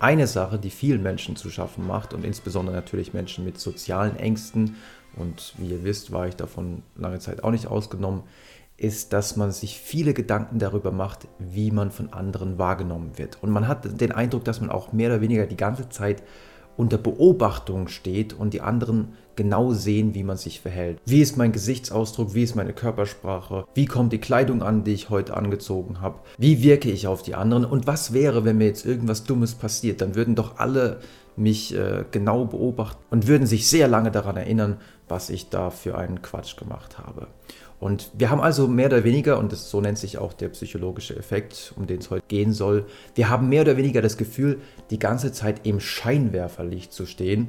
Eine Sache, die vielen Menschen zu schaffen macht und insbesondere natürlich Menschen mit sozialen Ängsten, und wie ihr wisst, war ich davon lange Zeit auch nicht ausgenommen, ist, dass man sich viele Gedanken darüber macht, wie man von anderen wahrgenommen wird. Und man hat den Eindruck, dass man auch mehr oder weniger die ganze Zeit unter Beobachtung steht und die anderen genau sehen, wie man sich verhält. Wie ist mein Gesichtsausdruck, wie ist meine Körpersprache, wie kommt die Kleidung an, die ich heute angezogen habe, wie wirke ich auf die anderen? Und was wäre, wenn mir jetzt irgendwas Dummes passiert, dann würden doch alle mich äh, genau beobachten und würden sich sehr lange daran erinnern, was ich da für einen Quatsch gemacht habe. Und wir haben also mehr oder weniger, und das, so nennt sich auch der psychologische Effekt, um den es heute gehen soll, wir haben mehr oder weniger das Gefühl, die ganze Zeit im Scheinwerferlicht zu stehen.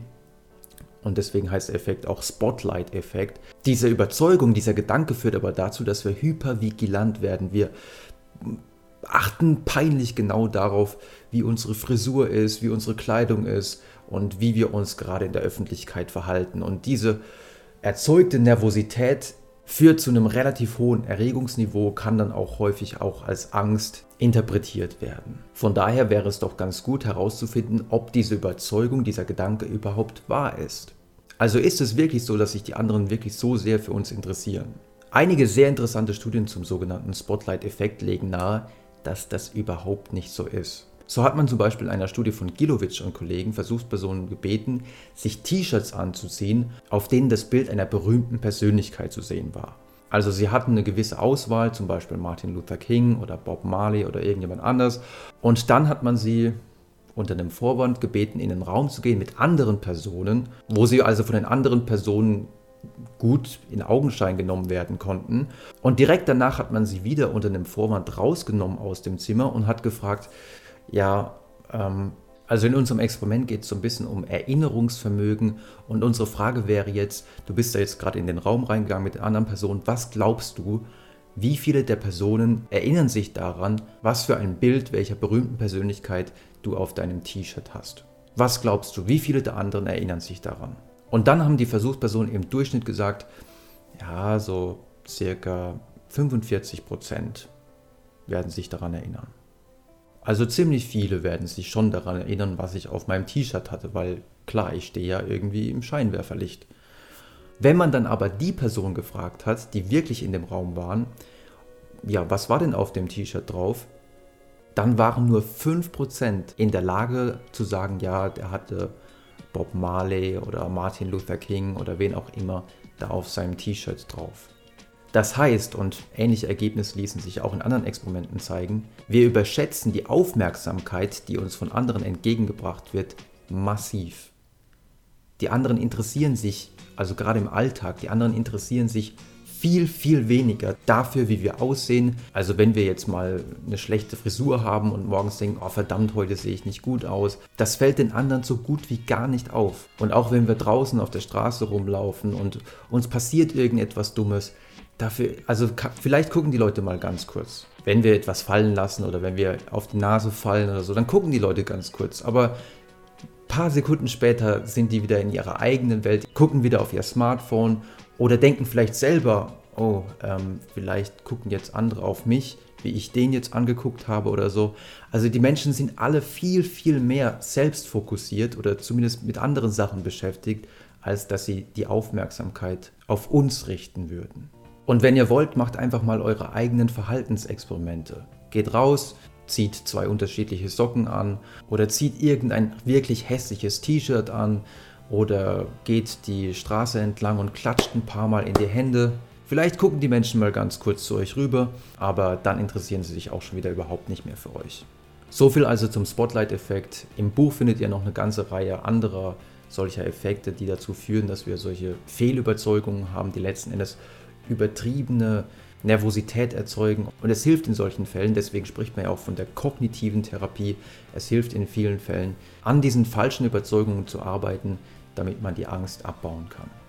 Und deswegen heißt der Effekt auch Spotlight-Effekt. Diese Überzeugung, dieser Gedanke führt aber dazu, dass wir hypervigilant werden. Wir achten peinlich genau darauf, wie unsere Frisur ist, wie unsere Kleidung ist und wie wir uns gerade in der Öffentlichkeit verhalten. Und diese erzeugte Nervosität führt zu einem relativ hohen Erregungsniveau, kann dann auch häufig auch als Angst interpretiert werden. Von daher wäre es doch ganz gut herauszufinden, ob diese Überzeugung, dieser Gedanke überhaupt wahr ist. Also ist es wirklich so, dass sich die anderen wirklich so sehr für uns interessieren? Einige sehr interessante Studien zum sogenannten Spotlight-Effekt legen nahe, dass das überhaupt nicht so ist. So hat man zum Beispiel in einer Studie von Gilovic und Kollegen Versuchspersonen gebeten, sich T-Shirts anzuziehen, auf denen das Bild einer berühmten Persönlichkeit zu sehen war. Also sie hatten eine gewisse Auswahl, zum Beispiel Martin Luther King oder Bob Marley oder irgendjemand anders. Und dann hat man sie unter einem Vorwand gebeten, in den Raum zu gehen mit anderen Personen, wo sie also von den anderen Personen gut in Augenschein genommen werden konnten. Und direkt danach hat man sie wieder unter einem Vorwand rausgenommen aus dem Zimmer und hat gefragt, ja, ähm, also in unserem Experiment geht es so ein bisschen um Erinnerungsvermögen und unsere Frage wäre jetzt, du bist da jetzt gerade in den Raum reingegangen mit anderen Personen, was glaubst du, wie viele der Personen erinnern sich daran, was für ein Bild welcher berühmten Persönlichkeit du auf deinem T-Shirt hast? Was glaubst du, wie viele der anderen erinnern sich daran? Und dann haben die Versuchspersonen im Durchschnitt gesagt, ja, so circa 45 Prozent werden sich daran erinnern. Also ziemlich viele werden sich schon daran erinnern, was ich auf meinem T-Shirt hatte, weil klar, ich stehe ja irgendwie im Scheinwerferlicht. Wenn man dann aber die Person gefragt hat, die wirklich in dem Raum waren, ja, was war denn auf dem T-Shirt drauf? Dann waren nur 5% in der Lage zu sagen, ja, der hatte Bob Marley oder Martin Luther King oder wen auch immer da auf seinem T-Shirt drauf. Das heißt, und ähnliche Ergebnisse ließen sich auch in anderen Experimenten zeigen, wir überschätzen die Aufmerksamkeit, die uns von anderen entgegengebracht wird, massiv. Die anderen interessieren sich, also gerade im Alltag, die anderen interessieren sich viel, viel weniger dafür, wie wir aussehen. Also wenn wir jetzt mal eine schlechte Frisur haben und morgens denken, oh verdammt, heute sehe ich nicht gut aus, das fällt den anderen so gut wie gar nicht auf. Und auch wenn wir draußen auf der Straße rumlaufen und uns passiert irgendetwas Dummes, dafür, also vielleicht gucken die Leute mal ganz kurz. Wenn wir etwas fallen lassen oder wenn wir auf die Nase fallen oder so, dann gucken die Leute ganz kurz. Aber ein paar Sekunden später sind die wieder in ihrer eigenen Welt, gucken wieder auf ihr Smartphone oder denken vielleicht selber, oh, ähm, vielleicht gucken jetzt andere auf mich, wie ich den jetzt angeguckt habe oder so. Also die Menschen sind alle viel, viel mehr selbst fokussiert oder zumindest mit anderen Sachen beschäftigt, als dass sie die Aufmerksamkeit auf uns richten würden. Und wenn ihr wollt, macht einfach mal eure eigenen Verhaltensexperimente. Geht raus, zieht zwei unterschiedliche Socken an oder zieht irgendein wirklich hässliches T-Shirt an oder geht die Straße entlang und klatscht ein paar Mal in die Hände. Vielleicht gucken die Menschen mal ganz kurz zu euch rüber, aber dann interessieren sie sich auch schon wieder überhaupt nicht mehr für euch. So viel also zum Spotlight-Effekt. Im Buch findet ihr noch eine ganze Reihe anderer solcher Effekte, die dazu führen, dass wir solche Fehlüberzeugungen haben, die letzten Endes übertriebene Nervosität erzeugen. Und es hilft in solchen Fällen, deswegen spricht man ja auch von der kognitiven Therapie, es hilft in vielen Fällen, an diesen falschen Überzeugungen zu arbeiten, damit man die Angst abbauen kann.